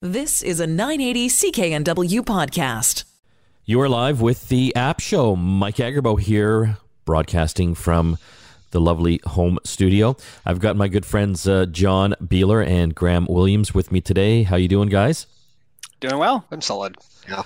This is a 980 CKNW podcast. You are live with the App Show. Mike Agerbo here, broadcasting from the lovely home studio. I've got my good friends uh, John Biehler and Graham Williams with me today. How you doing, guys? Doing well. I'm solid. Yeah.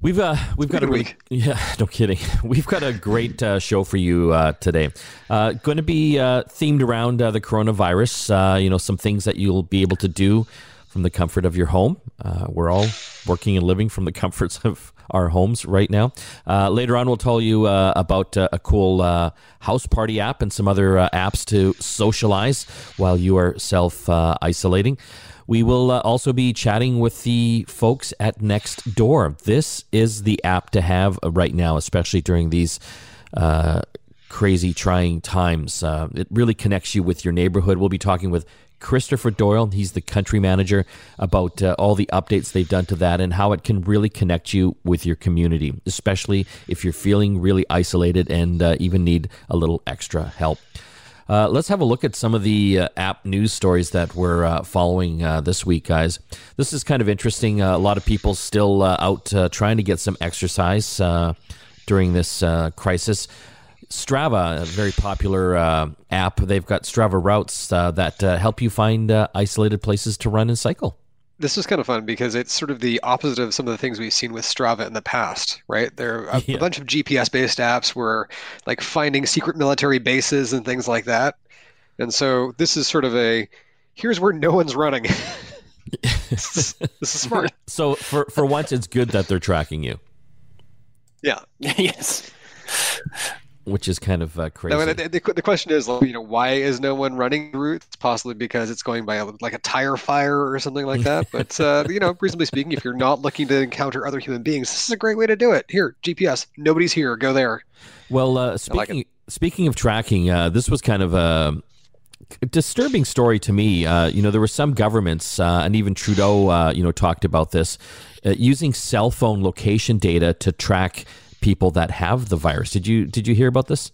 We've uh, we've got a week. yeah no kidding we've got a great uh, show for you uh, today. Uh, going to be uh, themed around uh, the coronavirus. Uh, you know some things that you'll be able to do from the comfort of your home. Uh, we're all working and living from the comforts of our homes right now. Uh, later on, we'll tell you uh, about uh, a cool uh, Houseparty app and some other uh, apps to socialize while you are self isolating. We will also be chatting with the folks at Nextdoor. This is the app to have right now, especially during these crazy, trying times. Uh, it really connects you with your neighborhood. We'll be talking with Christopher Doyle. He's the country manager about uh, all the updates they've done to that and how it can really connect you with your community, especially if you're feeling really isolated and uh, even need a little extra help. Uh, let's have a look at some of the uh, app news stories that we're uh, following uh, this week, guys. This is kind of interesting. Uh, a lot of people still uh, out trying to get some exercise during this crisis. Strava, a very popular uh, app. They've got Strava routes uh, that uh, help you find uh, isolated places to run and cycle. This was kind of fun because it's sort of the opposite of some of the things we've seen with Strava in the past, right? There are a, yeah. a bunch of GPS based apps where like finding secret military bases and things like that. And so this is sort of a here's where no one's running. this, is, this is smart. So for, for once, it's good that they're tracking you. Yeah. yes which is kind of uh, crazy. No, the, the, the, question is, you know, why is no one running the route? It's possibly because it's going by a, like a tire fire or something like that. but uh, you know, reasonably speaking, if you're not looking to encounter other human beings, this is a great way to do it. Here, GPS, nobody's here, go there. Well, uh, speaking like speaking of tracking, uh, this was kind of a disturbing story to me. Uh, you know, there were some governments, uh, and even Trudeau, you know, talked about this, using cell phone location data to track people that have the virus. Did you did you hear about this?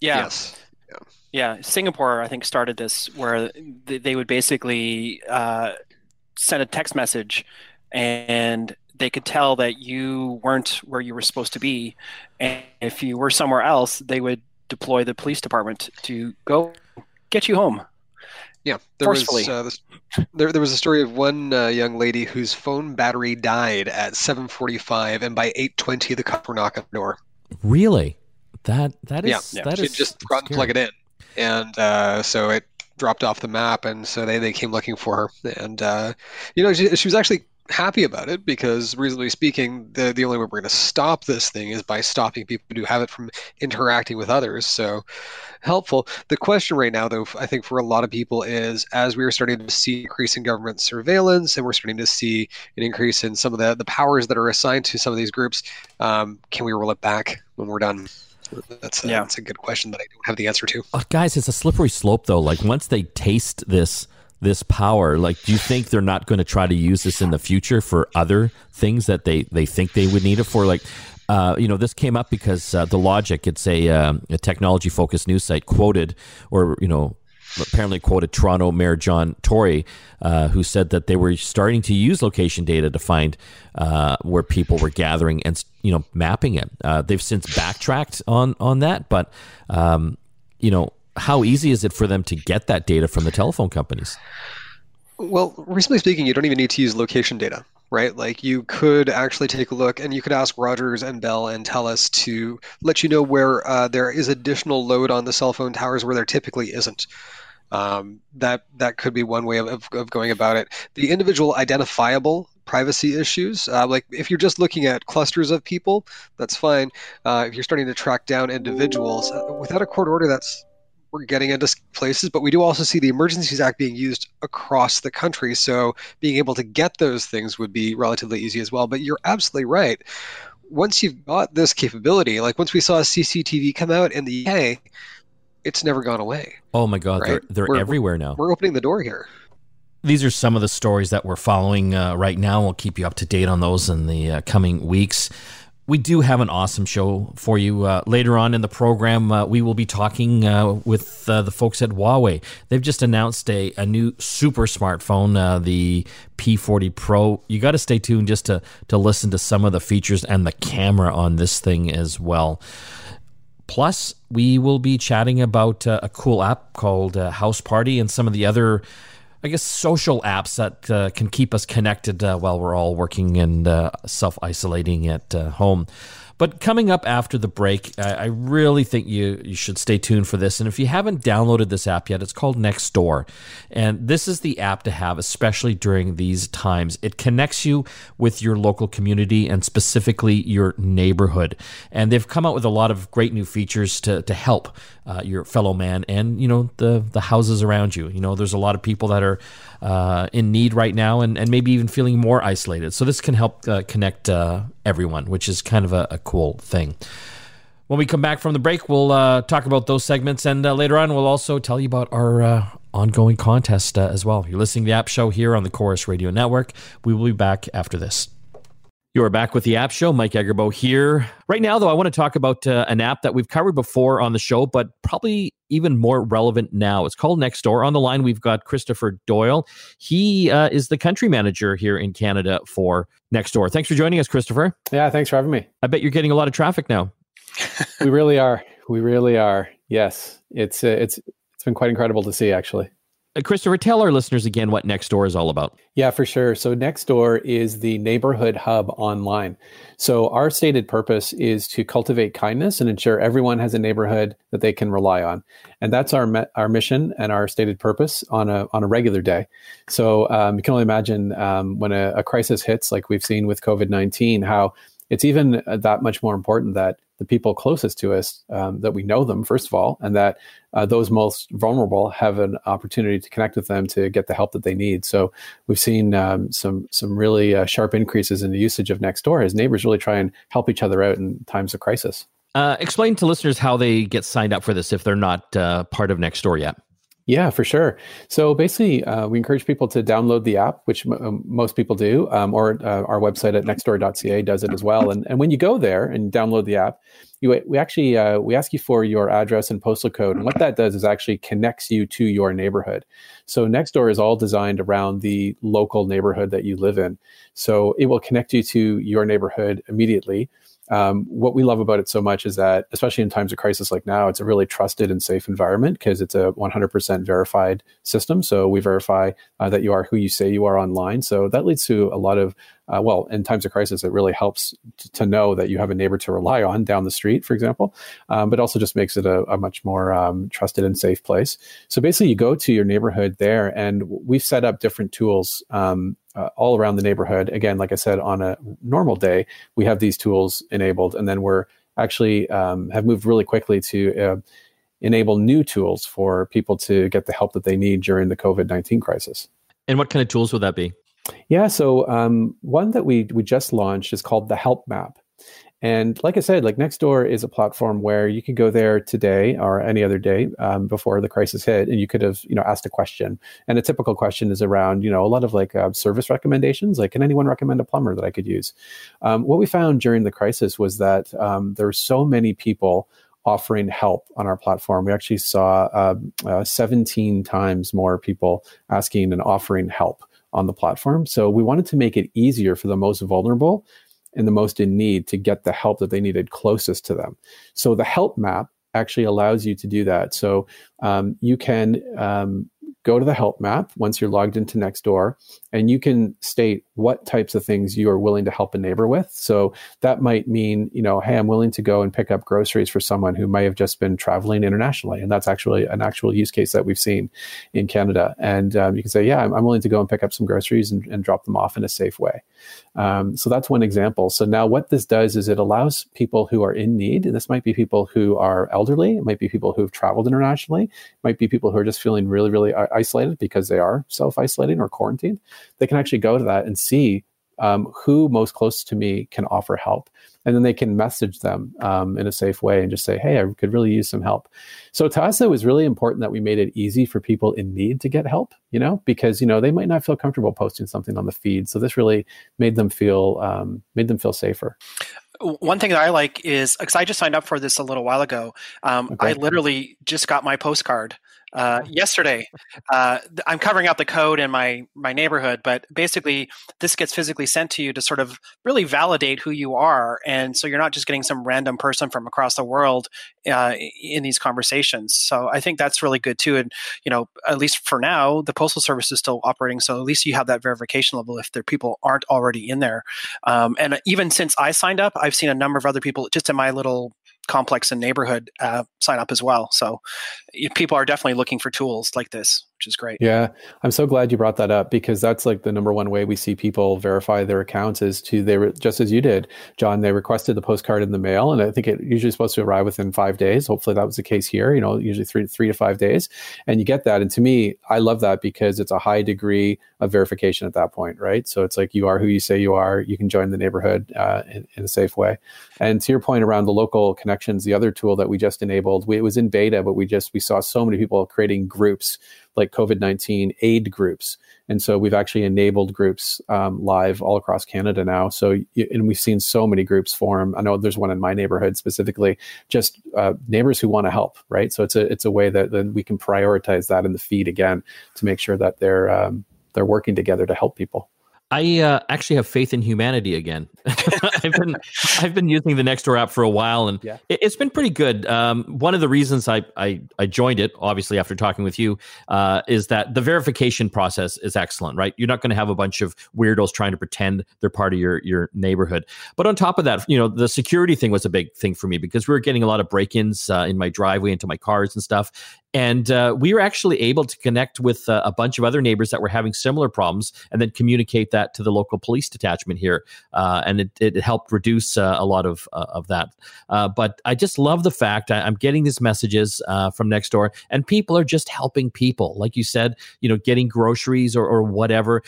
Yeah. Yes. Yeah. Singapore, I think, started this where they would basically uh, send a text message and they could tell that you weren't where you were supposed to be. And if you were somewhere else, they would deploy the police department to go get you home. Yeah, there Forcefully. was uh, this, there, there was a story of one uh, young lady whose phone battery died at 7:45, and by 8:20 the cops were knocking on the door. Really? That that is yeah, that she is just forgot to plug it in, and uh, so it dropped off the map, and so they, they came looking for her, and uh, you know she, she was actually happy about it because, reasonably speaking, the the only way we're going to stop this thing is by stopping people who have it from interacting with others. So helpful. The question right now, though, I think for a lot of people is as we are starting to see increase in government surveillance and we're starting to see an increase in some of the the powers that are assigned to some of these groups, um, can we roll it back when we're done? That's a, yeah. that's a good question that I don't have the answer to. Uh, guys, it's a slippery slope though. Like once they taste this this power like do you think they're not going to try to use this in the future for other things that they they think they would need it for like uh, you know, this came up because uh, the Logic, it's a, um, a technology focused news site, quoted or you know apparently quoted Toronto Mayor John Tory, uh, who said that they were starting to use location data to find uh, where people were gathering and you know mapping it. Uh, they've since backtracked on on that, but um, you know how easy is it for them to get that data from the telephone companies? Well, reasonably speaking, you don't even need to use location data, right? Like you could actually take a look and you could ask Rogers and Bell and Telus to let you know where uh, there is additional load on the cell phone towers where there typically isn't. Um, that that could be one way of, of, of, going about it. The individual identifiable privacy issues, uh, like if you're just looking at clusters of people, that's fine. Uh, if you're starting to track down individuals uh, without a court order, that's we're getting into places, but we do also see the Emergencies Act being used across the country. So being able to get those things would be relatively easy as well. But you're absolutely right. Once you've got this capability, like once we saw CCTV come out in the UK, it's never gone away. Oh my God, right? they're, they're we're, everywhere now. We're opening the door here. These are some of the stories that we're following uh, right now. We'll keep you up to date on those in the uh, coming weeks We do have an awesome show for you. Uh, later on in the program, uh, we will be talking uh, with uh, the folks at Huawei. They've just announced a, a new super smartphone, uh, the P40 Pro. You got to stay tuned just to, to listen to some of the features and the camera on this thing as well. Plus, we will be chatting about uh, a cool app called Houseparty and some of the other I guess, social apps that uh, can keep us connected uh, while we're all working and uh, self isolating at uh, home. But coming up after the break, I, really think you, you should stay tuned for this. And if you haven't downloaded this app yet, it's called Nextdoor. And this is the app to have, especially during these times. It connects you with your local community and specifically your neighborhood. And they've come out with a lot of great new features to, to help uh, your fellow man and, you know, the, the houses around you. You know, there's a lot of people that are uh, in need right now and, and maybe even feeling more isolated. So this can help uh, connect uh, everyone, which is kind of a, a, cool thing. When we come back from the break, we'll uh, talk about those segments, and uh, later on, we'll also tell you about our uh, ongoing contest as well. You're listening to the App Show here on the Corus Radio Network. We will be back after this. You are back with the App Show. Mike Agerbo here. Right now, though, I want to talk about uh, an app that we've covered before on the show, but probably even more relevant now. It's called Nextdoor. On the line, we've got Christopher Doyle. He uh, is the country manager here in Canada for Nextdoor. Thanks for joining us, Christopher. Yeah, thanks for having me. I bet you're getting a lot of traffic now. we really are. We really are. Yes, it's uh, it's it's been quite incredible to see, actually. Uh, Christopher, tell our listeners again what Nextdoor is all about. Yeah, for sure. So, Nextdoor is the neighborhood hub online. So, our stated purpose is to cultivate kindness and ensure everyone has a neighborhood that they can rely on. And that's our our mission and our stated purpose on a on a regular day. So, um, you can only imagine um, when a, a crisis hits, like we've seen with COVID nineteen, how it's even uh, that much more important that the people closest to us um, that we know them first of all and that uh, those most vulnerable have an opportunity to connect with them to get the help that they need. So we've seen um, some some really uh, sharp increases in the usage of nextdoor as neighbors really try and help each other out in times of crisis. Uh, explain to listeners how they get signed up for this if they're not uh, part of nextdoor yet yeah, for sure. So basically, uh, we encourage people to download the app, which m- um, most people do, um, or uh, our website at nextdoor.ca does it as well. And, and when you go there and download the app, you we actually uh, we ask you for your address and postal code, and what that does is actually connects you to your neighborhood. So Nextdoor is all designed around the local neighborhood that you live in. So it will connect you to your neighborhood immediately. Um, what we love about it so much is that, especially in times of crisis like now, it's a really trusted and safe environment because it's a 100% verified system. So we verify uh, that you are who you say you are online. So that leads to a lot of uh, well, in times of crisis, it really helps t- to know that you have a neighbor to rely on down the street, for example, um, but also just makes it a, a much more um, trusted and safe place. So basically, you go to your neighborhood there, and we've set up different tools um, uh, all around the neighborhood. Again, like I said, on a normal day, we have these tools enabled, and then we're actually um, have moved really quickly to uh, enable new tools for people to get the help that they need during the COVID 19 crisis. And what kind of tools would that be? Yeah, so um, one that we we just launched is called the Help Map. And like I said, like Nextdoor is a platform where you could go there today or any other day um, before the crisis hit, and you could have you know asked a question. And a typical question is around you know a lot of like uh, service recommendations, like can anyone recommend a plumber that I could use? Um, what we found during the crisis was that um, there were so many people offering help on our platform. We actually saw uh, uh, 17 times more people asking and offering help on the platform. So we wanted to make it easier for the most vulnerable and the most in need to get the help that they needed closest to them. So the help map actually allows you to do that. So um, you can um, go to the help map once you're logged into Nextdoor, and you can state what types of things you are willing to help a neighbor with. So that might mean, you know, hey, I'm willing to go and pick up groceries for someone who may have just been traveling internationally, and that's actually an actual use case that we've seen in Canada. And um, you can say, yeah, I'm, I'm, willing to go and pick up some groceries and, and drop them off in a safe way. Um, so that's one example. So now what this does is it allows people who are in need, and this might be people who are elderly, it might be people who have traveled internationally, it might be people who are just feeling really, really isolated because they are self isolating or quarantined. They can actually go to that and see um, who most close to me can offer help and then they can message them um, in a safe way and just say hey i could really use some help so to us it was really important that we made it easy for people in need to get help you know because you know they might not feel comfortable posting something on the feed so this really made them feel um, made them feel safer One thing that I like is because I just signed up for this a little while ago. Um, okay. I literally just got my postcard uh, yesterday. Uh, I'm covering up the code in my my neighborhood, but basically this gets physically sent to you to sort of really validate who you are, and so you're not just getting some random person from across the world uh, in these conversations. So I think that's really good too. And you know, at least for now, the postal service is still operating, so at least you have that verification level if their people aren't already in there. Um, and even since I signed up, I've seen a number of other people just in my little complex and neighborhood uh, sign up as well. So people are definitely looking for tools like this which is great. Yeah, I'm so glad you brought that up because that's like the number one way we see people verify their accounts is to they were just as you did, John. They requested the postcard in the mail, and I think it usually supposed to arrive within five days. Hopefully, that was the case here. You know, usually three three to five days, and you get that. And to me, I love that because it's a high degree of verification at that point, right? So it's like you are who you say you are. You can join the neighborhood uh, in, in, a safe way. And to your point around the local connections, the other tool that we just enabled, we, it was in beta, but we just we saw so many people creating groups like COVID 19 aid groups. And so we've actually enabled groups um, live all across Canada now. So, and we've seen so many groups form. I know there's one in my neighborhood specifically, just uh, neighbors who want to help, right? So it's a, it's a way that we can prioritize that in the feed again to make sure that they're, um, they're working together to help people. I uh, actually have faith in humanity again. I've been I've been using the Nextdoor app for a while, and yeah. it, has been pretty good. Um, one of the reasons I, I, I joined it, obviously after talking with you, uh, is that the verification process is excellent. Right, you're not going to have a bunch of weirdos trying to pretend they're part of your your neighborhood. But on top of that, you know, the security thing was a big thing for me because we were getting a lot of break-ins uh, in my driveway into my cars and stuff, and uh, we were actually able to connect with uh, a bunch of other neighbors that were having similar problems and then communicate that to the local police detachment here. Uh, and it, it, helped reduce uh, a lot of, uh, of that. Uh, but I just love the fact I, am getting these messages from Nextdoor, and people are just helping people. Like you said, you know, getting groceries or, or whatever,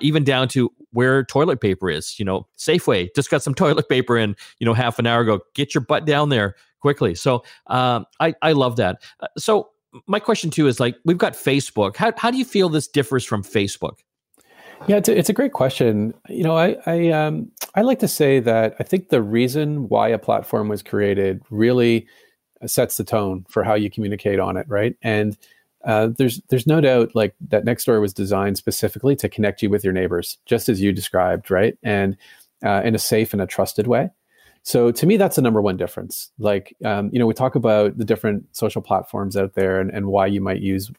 even down to where toilet paper is. You know, Safeway just got some toilet paper in, you know, half an hour ago. Get your butt down there quickly. So um, I, I love that. so my question too is like we've got Facebook. How how do you feel this differs from Facebook? Yeah, it's a, it's a great question. You know, I I um I like to say that I think the reason why a platform was created really sets the tone for how you communicate on it, right? And uh, there's there's no doubt like that Nextdoor was designed specifically to connect you with your neighbors, just as you described, right? And uh, in a safe and a trusted way. So to me, that's the number one difference. Like, um, you know, we talk about the different social platforms out there and, and why you might use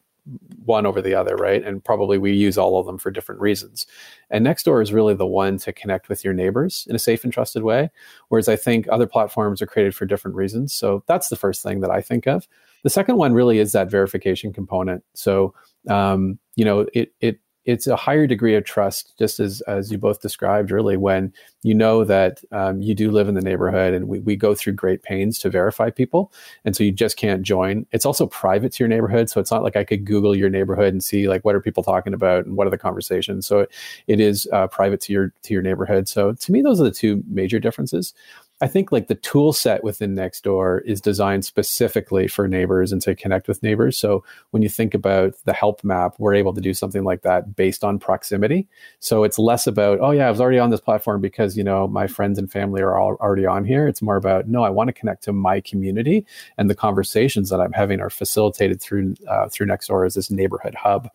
one over the other, right? And probably we use all of them for different reasons. And Nextdoor is really the one to connect with your neighbors in a safe and trusted way. Whereas I think other platforms are created for different reasons. So that's the first thing that I think of. The second one really is that verification component. So, um, you know, it, it it's a higher degree of trust, just as as you both described, really, when you know that um, you do live in the neighborhood, and we, we go through great pains to verify people, and so you just can't join. It's also private to your neighborhood, so it's not like I could Google your neighborhood and see like what are people talking about and what are the conversations. So it, it is uh, private to your to your neighborhood. So to me, those are the two major differences. I think like the tool set within Nextdoor is designed specifically for neighbors and to connect with neighbors. So when you think about the help map, we're able to do something like that based on proximity. So it's less about, oh yeah, I was already on this platform because, you know, my friends and family are all already on here. It's more about, no, I want to connect to my community and the conversations that I'm having are facilitated through uh, through Nextdoor as this neighborhood hub.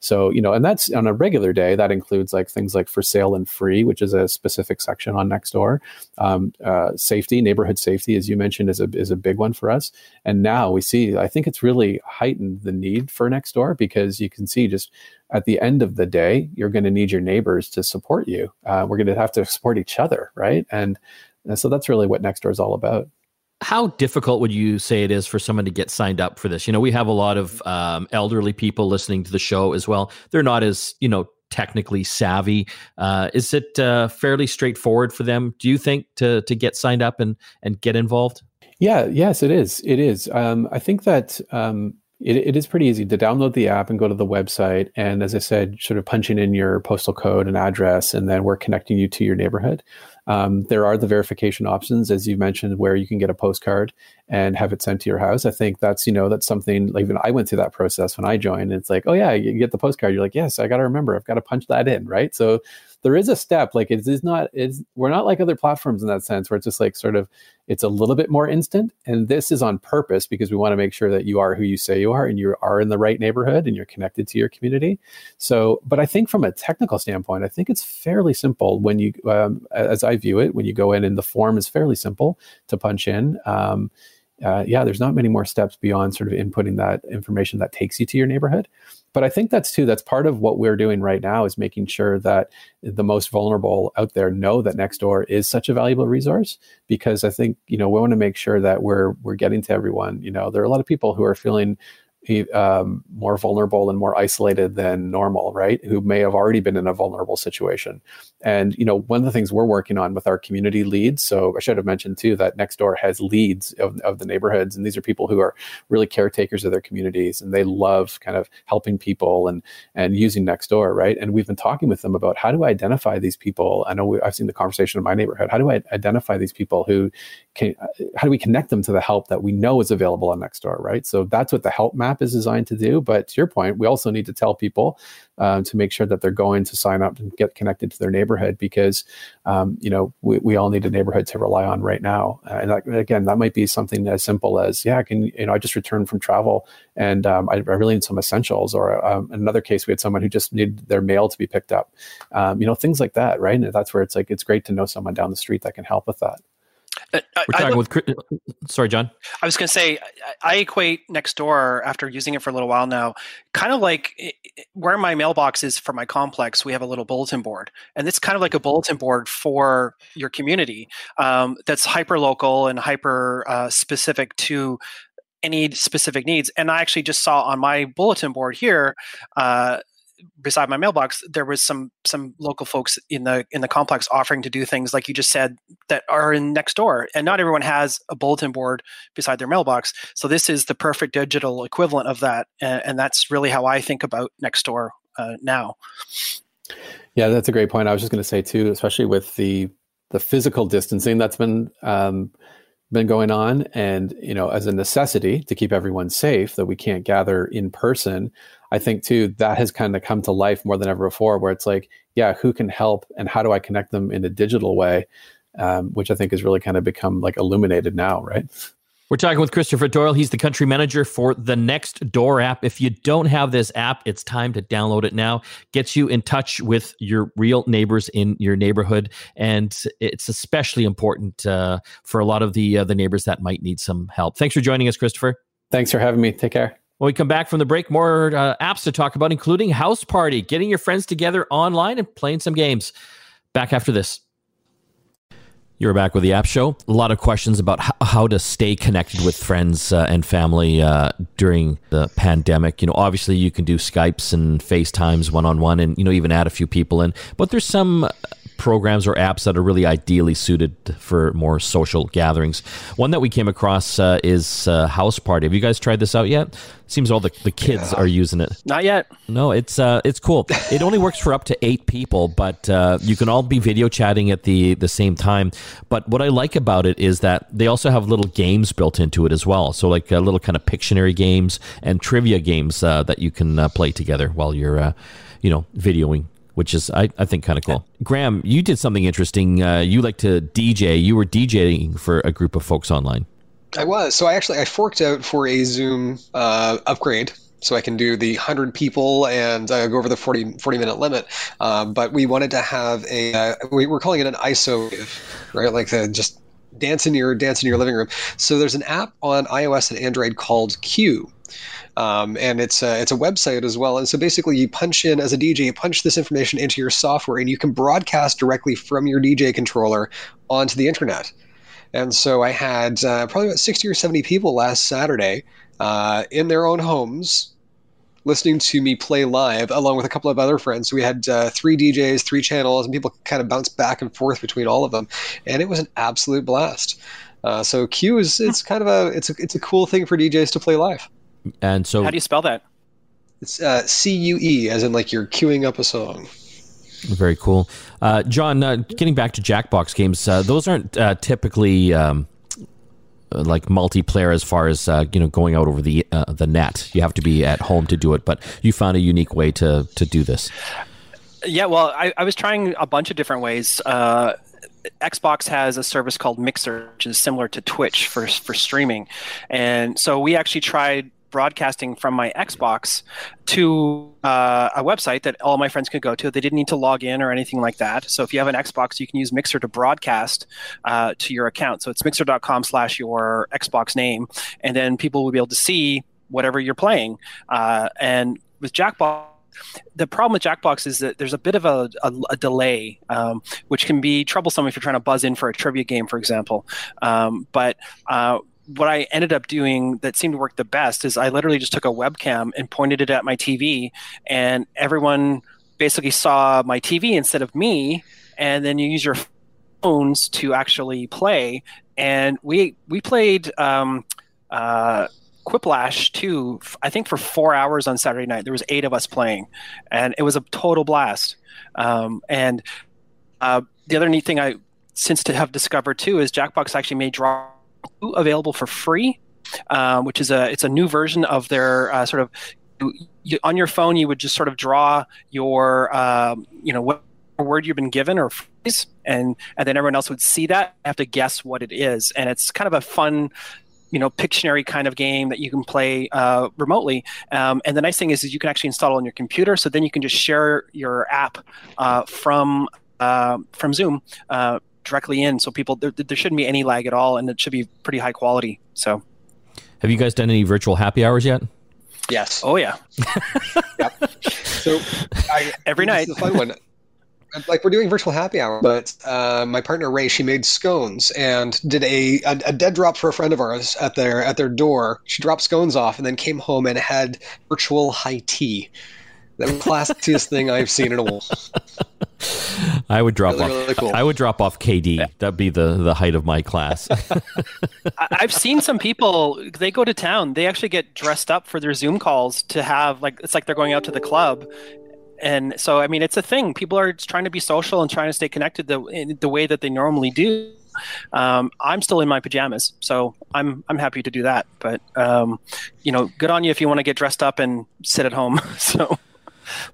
So, you know, and that's on a regular day, that includes like things like for sale and free, which is a specific section on Nextdoor. Um, uh, safety, neighborhood safety, as you mentioned, is a, is a big one for us. And now we see, I think it's really heightened the need for Nextdoor because you can see just at the end of the day, you're going to need your neighbors to support you. Uh, we're going to have to support each other, right? And, and so that's really what Nextdoor is all about how difficult would you say it is for someone to get signed up for this? You know, we have a lot of um, elderly people listening to the show as well. They're not as you know technically savvy. Uh, is it uh, fairly straightforward for them? Do you think to to get signed up and and get involved? Yeah, yes, it is. It is. Um, I think that um, it, it is pretty easy to download the app and go to the website. And as I said, sort of punching in your postal code and address, and then we're connecting you to your neighborhood. Um, there are the verification options, as you mentioned, where you can get a postcard and have it sent to your house. I think that's you know that's something like even I went through that process when I joined. It's like, oh yeah, you get the postcard. You're like, yes, I got to remember, I've got to punch that in, right? So there is a step. Like it is not. It's we're not like other platforms in that sense where it's just like sort of it's a little bit more instant. And this is on purpose because we want to make sure that you are who you say you are and you are in the right neighborhood and you're connected to your community. So, but I think from a technical standpoint, I think it's fairly simple when you, um, as I view it, when you go in and the form is fairly simple to punch in. Um, uh, yeah, there's not many more steps beyond sort of inputting that information that takes you to your neighborhood. But I think that's too, that's part of what we're doing right now is making sure that the most vulnerable out there know that Nextdoor is such a valuable resource because I think, you know, we want to make sure that we're, we're getting to everyone. You know, there are a lot of people who are feeling um, more vulnerable and more isolated than normal, right? Who may have already been in a vulnerable situation. And you know, one of the things we're working on with our community leads. So I should have mentioned too that Nextdoor has leads of, of the neighborhoods, and these are people who are really caretakers of their communities, and they love kind of helping people and and using Nextdoor, right? And we've been talking with them about how do I identify these people. I know we, I've seen the conversation in my neighborhood. How do I identify these people who can? How do we connect them to the help that we know is available on Nextdoor, right? So that's what the help map app is designed to do. But to your point, we also need to tell people um, to make sure that they're going to sign up and get connected to their neighborhood because, um, you know, we, we all need a neighborhood to rely on right now. Uh, and that, again, that might be something as simple as, yeah, I can, you know, I just returned from travel and um, I, I, really need some essentials. Or um, another case, we had someone who just needed their mail to be picked up. Um, you know, things like that, right? And that's where it's like, it's great to know someone down the street that can help with that. Uh, We're talking with. Sorry, John. I was going to say I equate Nextdoor after using it for a little while now, kind of like where my mailbox is for my complex. We have a little bulletin board, and it's kind of like a bulletin board for your community um, that's hyper local and hyper uh, specific to any specific needs. And I actually just saw on my bulletin board here uh, beside my mailbox there was some some local folks in the in the complex offering to do things like you just said that are in Nextdoor. And not everyone has a bulletin board beside their mailbox. So this is the perfect digital equivalent of that and, and that's really how i think about Nextdoor uh, now. Yeah that's a great point. I was just going to say too especially with the the physical distancing that's been um, been going on. And you know as a necessity to keep everyone safe that we can't gather in person i think too that has kind of come to life more than ever before where it's like yeah who can help and how do i connect them in a digital way um, which i think has really kind of become like illuminated now right we're talking with Christopher Doyle. He's the country manager for the Nextdoor app. If you don't have this app, it's time to download it now. Gets you in touch with your real neighbors in your neighborhood, and it's especially important uh, for a lot of the uh, the neighbors that might need some help. Thanks for joining us, Christopher. Thanks for having me. Take care. When we come back from the break, more uh, apps to talk about, including Houseparty, getting your friends together online and playing some games. Back after this. You're back with the App Show. A lot of questions about how to stay connected with friends uh, and family uh, during the pandemic. You know, obviously you can do Skypes and FaceTimes one on one, and you know even add a few people in. But there's some programs or apps that are really ideally suited for more social gatherings. One that we came across uh, is uh, Houseparty. Have you guys tried this out yet? Seems all the, the kids yeah. are using it. Not yet. No, it's uh, it's cool. It only works for up to eight people, but uh, you can all be video chatting at the the same time. But what I like about it is that they also have little games built into it as well. So like uh, little kind of Pictionary games and trivia games uh, that you can uh, play together while you're, uh, you know, videoing which is I, I think kind of cool. Graham, you did something interesting. Uh, you like to DJ. You were DJing for a group of folks online. I was. So I actually I forked out for a Zoom uh, upgrade so I can do the 100 people and uh, go over the 40, 40 minute limit. Uh, but we wanted to have a, uh, we are calling it an ISO, right? Like the, just dance in your dance in your living room. So there's an app on iOS and Android called Q. Um, and it's a, it's a website as well. And so basically, you punch in as a DJ, you punch this information into your software, and you can broadcast directly from your DJ controller onto the internet. And so I had uh, probably about 60 or 70 people last Saturday uh, in their own homes listening to me play live along with a couple of other friends. We had uh, three DJs, three channels, and people kind of bounced back and forth between all of them. And it was an absolute blast. Uh, so Q is it's kind of a it's a it's a cool thing for DJs to play live. And so, how do you spell that? It's uh, C U E, as in like you're queuing up a song. Very cool, uh, John. Uh, getting back to Jackbox games, uh, those aren't uh, typically um, uh, like multiplayer as far as you know going out over the the net. You have to be at home to do it, but you found a unique way to to do this. Yeah, well, I, I was trying a bunch of different ways. Uh, Xbox has a service called Mixer, which is similar to Twitch for for streaming, and so we actually tried broadcasting from my Xbox to uh, a website that all my friends could go to. They didn't need to log in or anything like that. So if you have an Xbox, you can use Mixer to broadcast uh, to your account. So it's mixer.com slash your Xbox name, and then people will be able to see whatever you're playing. Uh, and with Jackbox, the problem with Jackbox is that there's a bit of a, a, a delay, um, which can be troublesome if you're trying to buzz in for a trivia game, for example. Um, but uh, what I ended up doing that seemed to work the best is I literally just took a webcam and pointed it at my TV, and everyone basically saw my TV instead of me. And then you use your phones to actually play. And we we played. Um, uh, Quiplash 2. I think for four hours on Saturday night. There was eight of us playing, and it was a total blast. Um, and uh, the other neat thing I since to have discovered too is Jackbox actually made draw available for free, um, which is a it's a new version of their uh, sort of you, on your phone. You would just sort of draw your um, you know what word you've been given or phrase, and and then everyone else would see that have to guess what it is, and it's kind of a fun you know Pictionary kind of game that you can play uh, remotely. Um, and the nice thing is, is you can actually install it on your computer, so then you can just share your app uh, from uh, from Zoom uh, directly in. So people there, there shouldn't be any lag at all, and it should be pretty high quality. So, have you guys done any virtual happy hours yet? Yes. Oh yeah. yep. So I, every night. fun one like we're doing virtual happy hour, but uh, my partner Ray, she made scones and did a, a, a dead drop for a friend of ours at their at their door. She dropped scones off and then came home and had virtual high tea. The classiest thing I've seen in a while. I would drop really, off. Really cool. I would drop off KD. That'd be the the height of my class. I've seen some people. They go to town. They actually get dressed up for their Zoom calls to have like it's like they're going out to the club, and so I mean it's a thing. People are trying to be social and trying to stay connected the the way that they normally do. Um, I'm still in my pajamas, so I'm I'm happy to do that. But um, you know, good on you if you want to get dressed up and sit at home. so.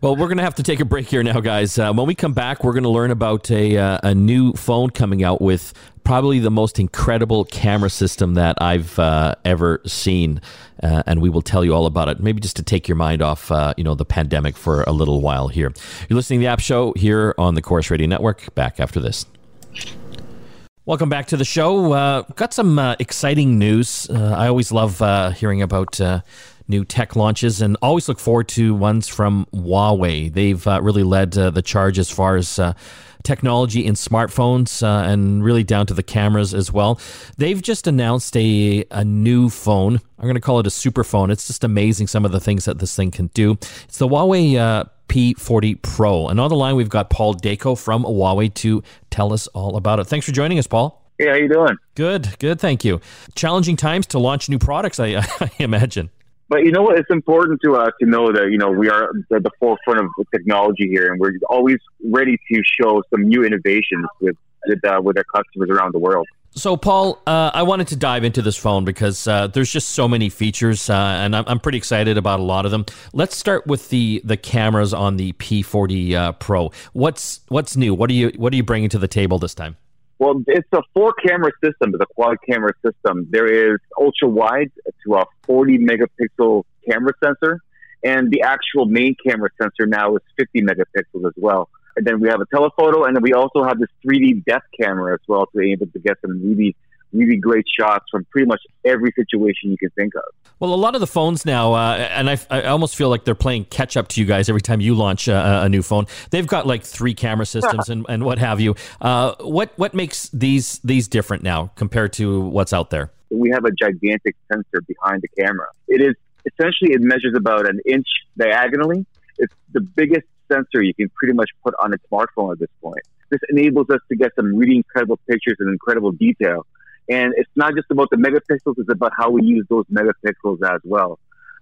Well, we're going to have to take a break here now, guys. Uh, when we come back, we're going to learn about a, uh, a new phone coming out with probably the most incredible camera system that I've uh, ever seen, uh, and we will tell you all about it. Maybe just to take your mind off, uh, you know, the pandemic for a little while here. You're listening to the App Show here on the Corus Radio Network. Back after this. Welcome back to the show. Uh, got some exciting news. I always love hearing about new tech launches and always look forward to ones from Huawei. They've really led the charge as far as technology in smartphones uh, and really down to the cameras as well. They've just announced a, a new phone. I'm going to call it a super phone. It's just amazing some of the things that this thing can do. It's the Huawei uh, P40 Pro. And on the line, we've got Paul Dacko from Huawei to tell us all about it. Thanks for joining us, Paul. Hey, how you doing? Good, good, thank you. Challenging times to launch new products, I, I imagine. But you know what? It's important to us to know that you know we are at the forefront of technology here, and we're always ready to show some new innovations with with, uh, with our customers around the world. So, Paul, uh, I wanted to dive into this phone because uh, there's just so many features, uh, and I'm, I'm, pretty excited about a lot of them. Let's start with the the cameras on the P40 uh, Pro. What's what's new? What are you what are you bringing to the table this time? Well, it's a four camera system. It's a quad camera system. There is ultra wide to a 40 megapixel camera sensor, and the actual main camera sensor now is 50 megapixels as well. And then we have a telephoto, and then we also have this 3D depth camera as well to be able to get some really really great shots from pretty much every situation you can think of. Well, a lot of the phones now, uh, and I, I, almost feel like they're playing catch up to you guys every time you launch a, a new phone. They've got like three camera systems and, and what have you. Uh, what what makes these these different now compared to what's out there? We have a gigantic sensor behind the camera. It is essentially it measures about an inch diagonally. It's the biggest sensor you can pretty much put on a smartphone at this point. This enables us to get some really incredible pictures and incredible detail and it's not just about the megapixels, it's about how we use those megapixels as well.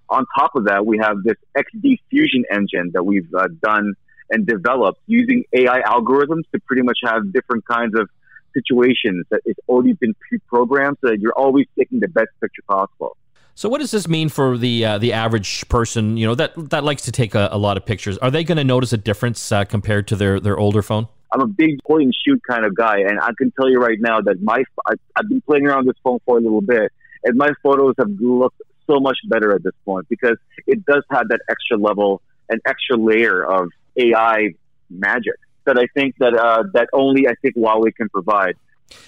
On top of that, we have this XD Fusion engine that we've uh, done and developed using AI algorithms to pretty much have different kinds of situations that it's already been pre-programmed so that you're always taking the best picture possible. So, what does this mean for the uh, the average person? You know that that likes to take a, a lot of pictures. Are they going to notice a difference uh, compared to their their older phone? I'm a big point and shoot kind of guy, and I can tell you right now that my I, I've been playing around with this phone for a little bit, and my photos have looked so much better at this point because it does have that extra level, an extra layer of AI magic that I think that uh, that only I think Huawei can provide.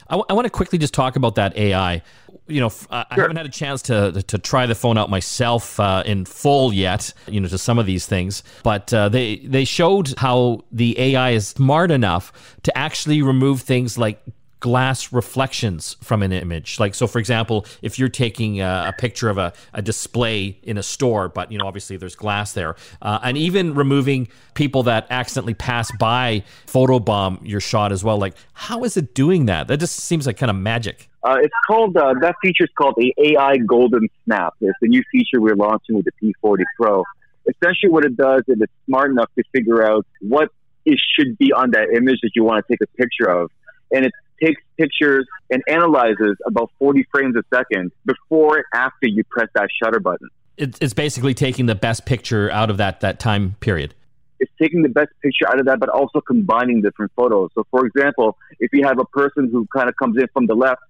I, w- I want to quickly just talk about that AI. You know, f- I haven't had a chance to to try the phone out myself uh, in full yet. You know, to some of these things, but uh, they they showed how the AI is smart enough to actually remove things like glass reflections from an image. Like, so for example, if you're taking a, a picture of a, a, display in a store, but you know, obviously there's glass there, uh, and even removing people that accidentally pass by photobomb your shot as well. Like, how is it doing that? That just seems like kind of magic. Uh, it's called uh, that feature is called the AI Golden Snap. It's a new feature we're launching with the P40 Pro. Essentially, what it does is it's smart enough to figure out what it should be on that image that you want to take a picture of, and it's takes pictures and analyzes about 40 frames a second before and after you press that shutter button. It's basically taking the best picture out of that, that time period. It's taking the best picture out of that, but also combining different photos. So, for example, if you have a person who kind of comes in from the left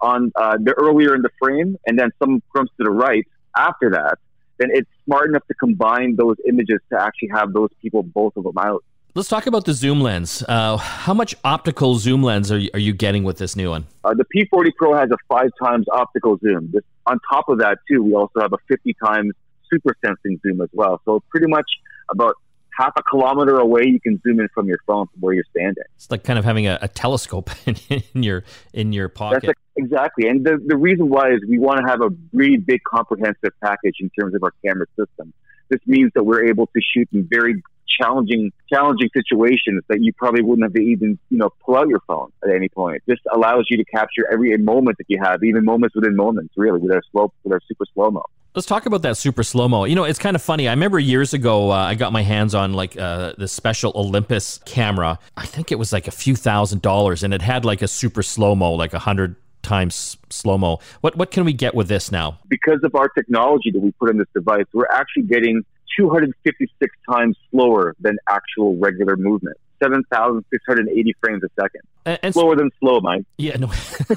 on uh, the earlier in the frame, and then someone comes to the right after that, then it's smart enough to combine those images to actually have those people both of them out. Let's talk about the zoom lens. Uh, how much optical zoom lens are you, are you getting with this new one? Uh, the P40 Pro has a five times optical zoom. This, on top of that, too, we also have a 50 times super sensing zoom as well. So pretty much about half a kilometer away, you can zoom in from your phone from where you're standing. It's like kind of having a, a telescope in, in, your in your pocket. Like, exactly, and the the reason why is we want to have a really big comprehensive package in terms of our camera system. This means that we're able to shoot in very challenging challenging situations that you probably wouldn't have even you know pull out your phone at any point. This allows you to capture every moment that you have, even moments within moments, really, with our slow with our super slow mo. Let's talk about that super slow mo. You know, it's kind of funny. I remember years ago, uh, I got my hands on like uh, this special Olympus camera. I think it was like a few thousand dollars, and it had like a super slow mo, like a hundred times slow mo. What what can we get with this now? Because of our technology that we put in this device, we're actually getting 256 times slower than actual regular movement. 7,680 frames a second. And, and Slower than slow, Mike. Yeah, no.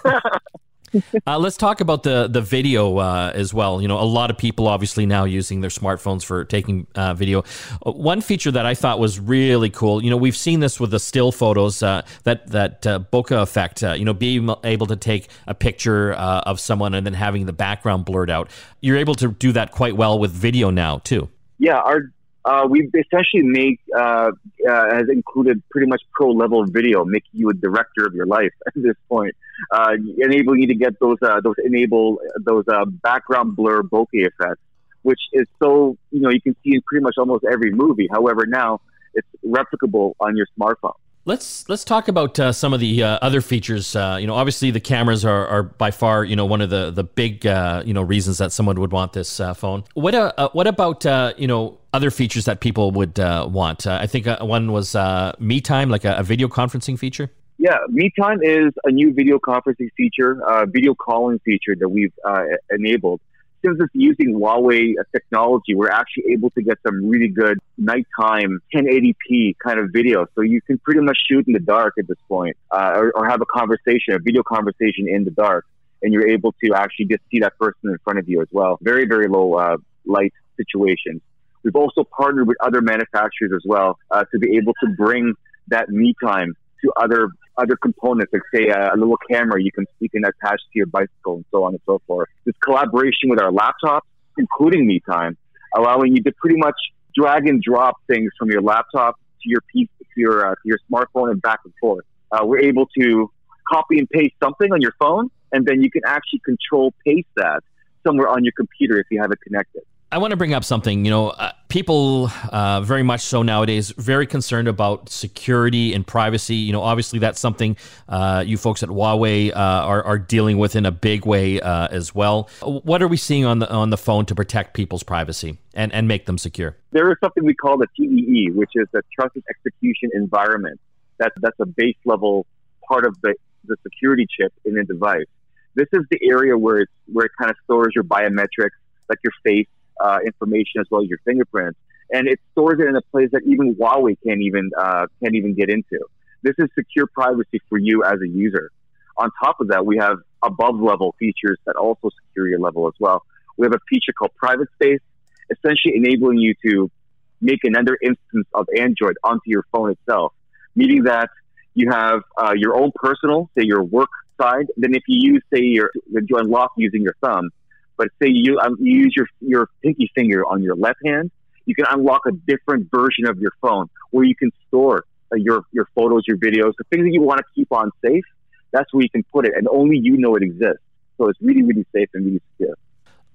uh, let's talk about the the video uh, as well. You know, a lot of people obviously now using their smartphones for taking uh, video. Uh, one feature that I thought was really cool. You know, we've seen this with the still photos. Uh, that that uh, bokeh effect. you know, being able to take a picture of someone and then having the background blurred out. You're able to do that quite well with video now too yeah, our uh, we've essentially made uh, uh, has included pretty much pro level video, making you a director of your life at this point, uh, enabling you to get those uh, those enable those uh, background blur bokeh effects, which is so you know you can see in pretty much almost every movie. However, now it's replicable on your smartphone. Let's let's talk about uh, some of the uh, other features. Uh, you know, obviously the cameras are, are by far you know one of the the big uh, you know reasons that someone would want this uh, phone. What uh, what about you know other features that people would want? I think one was MeeTime, like a, a, video conferencing feature. Yeah, MeeTime is a new video conferencing feature, video calling feature that we've enabled since it's using Huawei technology, we're actually able to get some really good nighttime 1080p kind of video. So you can pretty much shoot in the dark at this point, uh, or, or, have a conversation, a video conversation in the dark, and you're able to actually just see that person in front of you as well. Very, very low uh, light situations. We've also partnered with other manufacturers as well uh, to be able to bring that me time to other other components, like say a, a, little camera you can you can attach to your bicycle and so on and so forth. This collaboration with our laptops, including MeeTime, allowing you to pretty much drag and drop things from your laptop to your piece to your uh, to your smartphone and back and forth. Uh, we're able to copy and paste something on your phone, and then you can actually control paste that somewhere on your computer if you have it connected. I want to bring up something. You know, uh, people uh, very much so nowadays very concerned about security and privacy. You know, obviously that's something uh, you folks at Huawei uh, are, are, dealing with in a big way uh, as well. What are we seeing on the on the phone to protect people's privacy and, and make them secure? There is something we call the TEE, which is the Trusted Execution Environment. That's that's a base level part of the the security chip in a device This is the area where it's where it kind of stores your biometrics, like your face uh, information as well as your fingerprints, and it stores it in a place that even Huawei can't even uh, can't even get into. This is secure privacy for you as a user. On top of that, we have above level features that also secure your level as well. We have a feature called Private Space, essentially enabling you to make another instance of Android onto your phone itself, meaning that you have uh, your own personal, say your work side. Then if you use, say, your you unlock using your thumb, but say you, um, you use your your pinky finger on your left hand, you can unlock a different version of your phone where you can store uh, your your photos, your videos, the things that you want to keep on safe. That's where you can put it, and only you know it exists. So it's really, really safe and really secure.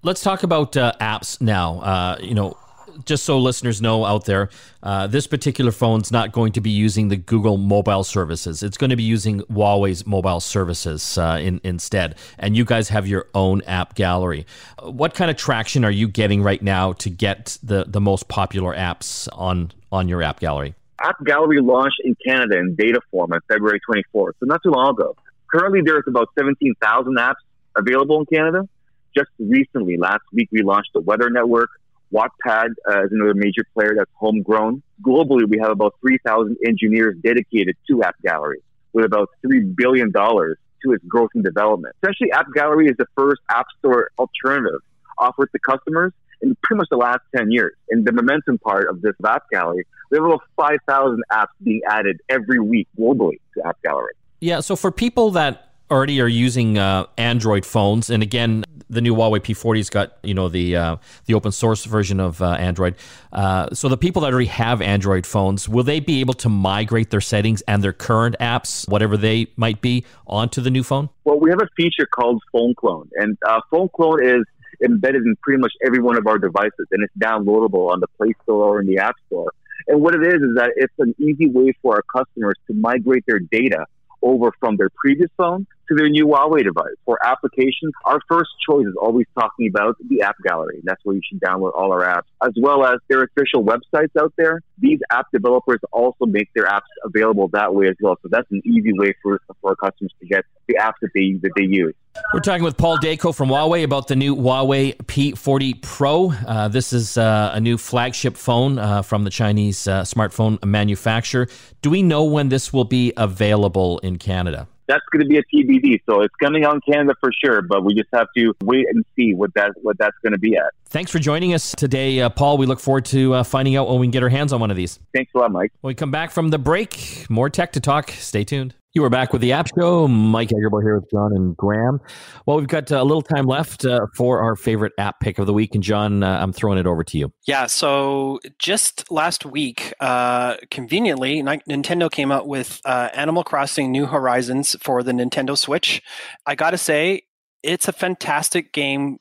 Let's talk about uh, apps now. Uh, you know, just so listeners know out there, uh, this particular phone's not going to be using the Google mobile services. It's going to be using Huawei's mobile services uh, in, instead. And you guys have your own app gallery. What kind of traction are you getting right now to get the, the most popular apps on, on your app gallery? App Gallery launched in Canada in beta form on February 24th, so not too long ago. Currently, there's about 17,000 apps available in Canada. Just recently, last week, we launched the Weather Network. Wattpad uh, is another major player that's homegrown. Globally, we have about 3,000 engineers dedicated to App Gallery, with about $3 billion to its growth and development. Essentially, App Gallery is the first App Store alternative offered to customers in pretty much the last 10 years. In the momentum part of this App Gallery, we have about 5,000 apps being added every week globally to App Gallery. Yeah, so for people that already are using uh, Android phones, and again, the new Huawei P40's got you know the uh, the open source version of uh, Android. Uh, so the people that already have Android phones, will they be able to migrate their settings and their current apps, whatever they might be, onto the new phone? Well, we have a feature called Phone Clone, and uh, Phone Clone is embedded in pretty much every one of our devices, and it's downloadable on the Play Store or in the App Store. And what it is is that it's an easy way for our customers to migrate their data over from their previous phone to their new Huawei device. For applications, our first choice is always talking about the app gallery. That's where you should download all our apps, as well as their official websites out there. These app developers also make their apps available that way as well. So that's an easy way for, for our customers to get the apps that they, that they use. We're talking with Paul Dayko from Huawei about the new Huawei P40 Pro. Uh, this is uh, a new flagship phone uh, from the Chinese uh, smartphone manufacturer. Do we know when this will be available in Canada? That's going to be a TBD. So it's coming on Canada for sure, but we just have to wait and see what that what that's going to be at. Thanks for joining us today, uh, Paul. We look forward to uh, finding out when we can get our hands on one of these. Thanks a lot, Mike. When we come back from the break, more tech to talk. Stay tuned. You are back with the App Show. Mike Agerbo here with John and Graham. Well, we've got uh, a little time left uh, for our favorite app pick of the week. And John, uh, I'm throwing it over to you. Yeah. So just last week, uh, conveniently, Nintendo came out with uh, Animal Crossing New Horizons for the Nintendo Switch. I got to say, it's a fantastic game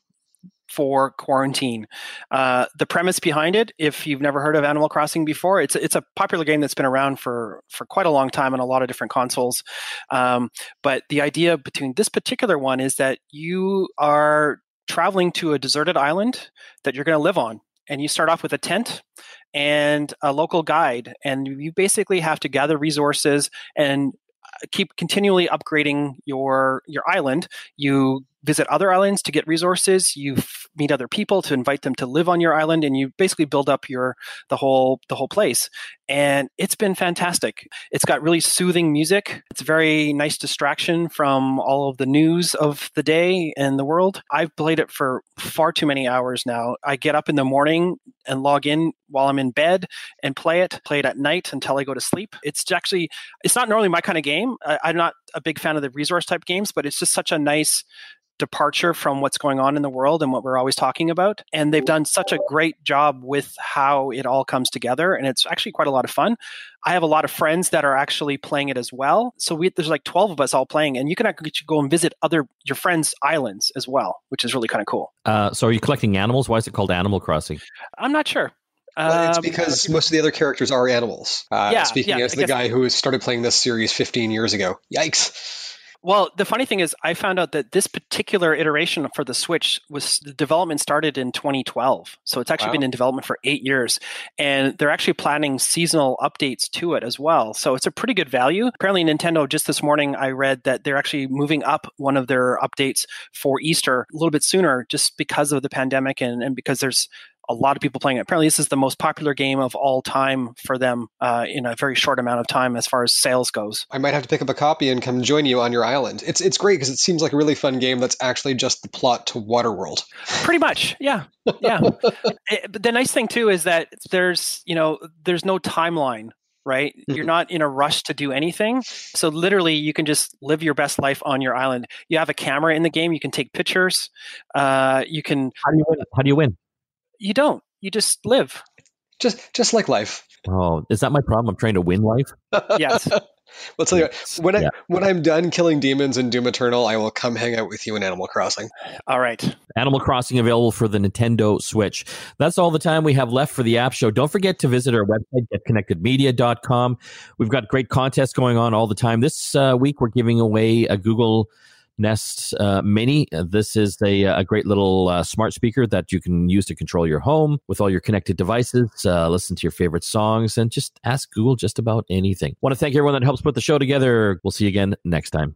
for quarantine. Uh, the premise behind it, if you've never heard of Animal Crossing before, it's it's a popular game that's been around for for quite a long time on a lot of different consoles. Um, but the idea between this particular one is that you are traveling to a deserted island that you're going to live on, and you start off with a tent and a local guide, and you basically have to gather resources and uh, keep continually upgrading your your island. You visit other islands to get resources. You f- meet other people to invite them to live on your island and you basically build up your the whole the whole place. And it's been fantastic. It's got really soothing music. It's a very nice distraction from all of the news of the day and the world. I've played it for far too many hours now. I get up in the morning and log in while i'm in bed and play it play it at night until i go to sleep. It's actually it's not normally my kind of game. I, i'm not a big fan of the resource type games but it's just such a nice departure from what's going on in the world and what we're always talking about. And they've done such a great job with how it all comes together. And it's actually quite a lot of fun. I have a lot of friends that are actually playing it as well. So we, there's like 12 of us all playing, and you can actually go and visit other your friends' islands as well, which is really kind of cool. Uh, so are you collecting animals? Why is it called Animal Crossing? I'm not sure. Well, it's um, because most of the other characters are animals. Uh, yeah, speaking yeah, as the guy who started playing this series 15 years ago. Yikes. Well, the funny thing is, I found out that this particular iteration for the Switch was the development started in 2012. So it's actually wow. been in development for eight years. And they're actually planning seasonal updates to it as well. So it's a pretty good value. Apparently, Nintendo, just this morning, I read that they're actually moving up one of their updates for Easter a little bit sooner just because of the pandemic and, and because there's a lot of people playing it. Apparently, this is the most popular game of all time for them uh, in a very short amount of time as far as sales goes. I might have to pick up a copy and come join you on your island. It's it's great because it seems like a really fun game that's actually just the plot to Waterworld. Pretty much, yeah, yeah. it, but the nice thing too is that there's you know there's no timeline right? Mm-hmm. You're not in a rush to do anything. So literally, you can just live your best life on your island. You have a camera in the game. You can take pictures. Uh, you can. How do you win? How do you win? You don't. You just live. Just just like life. Oh, is that my problem? I'm trying to win life. yes. Well, tell you what, when I yeah. when I'm done killing demons in Doom Eternal, I will come hang out with you in Animal Crossing. All right. Animal Crossing available for the Nintendo Switch. That's all the time we have left for the app show. Don't forget to visit our website, getconnectedmedia.com. We've got great contests going on all the time. This uh, week, we're giving away a Google Nest uh, Mini. This is a, a great little uh, smart speaker that you can use to control your home with all your connected devices, uh, listen to your favorite songs, and just ask Google just about anything. Want to thank everyone that helps put the show together. We'll see you again next time.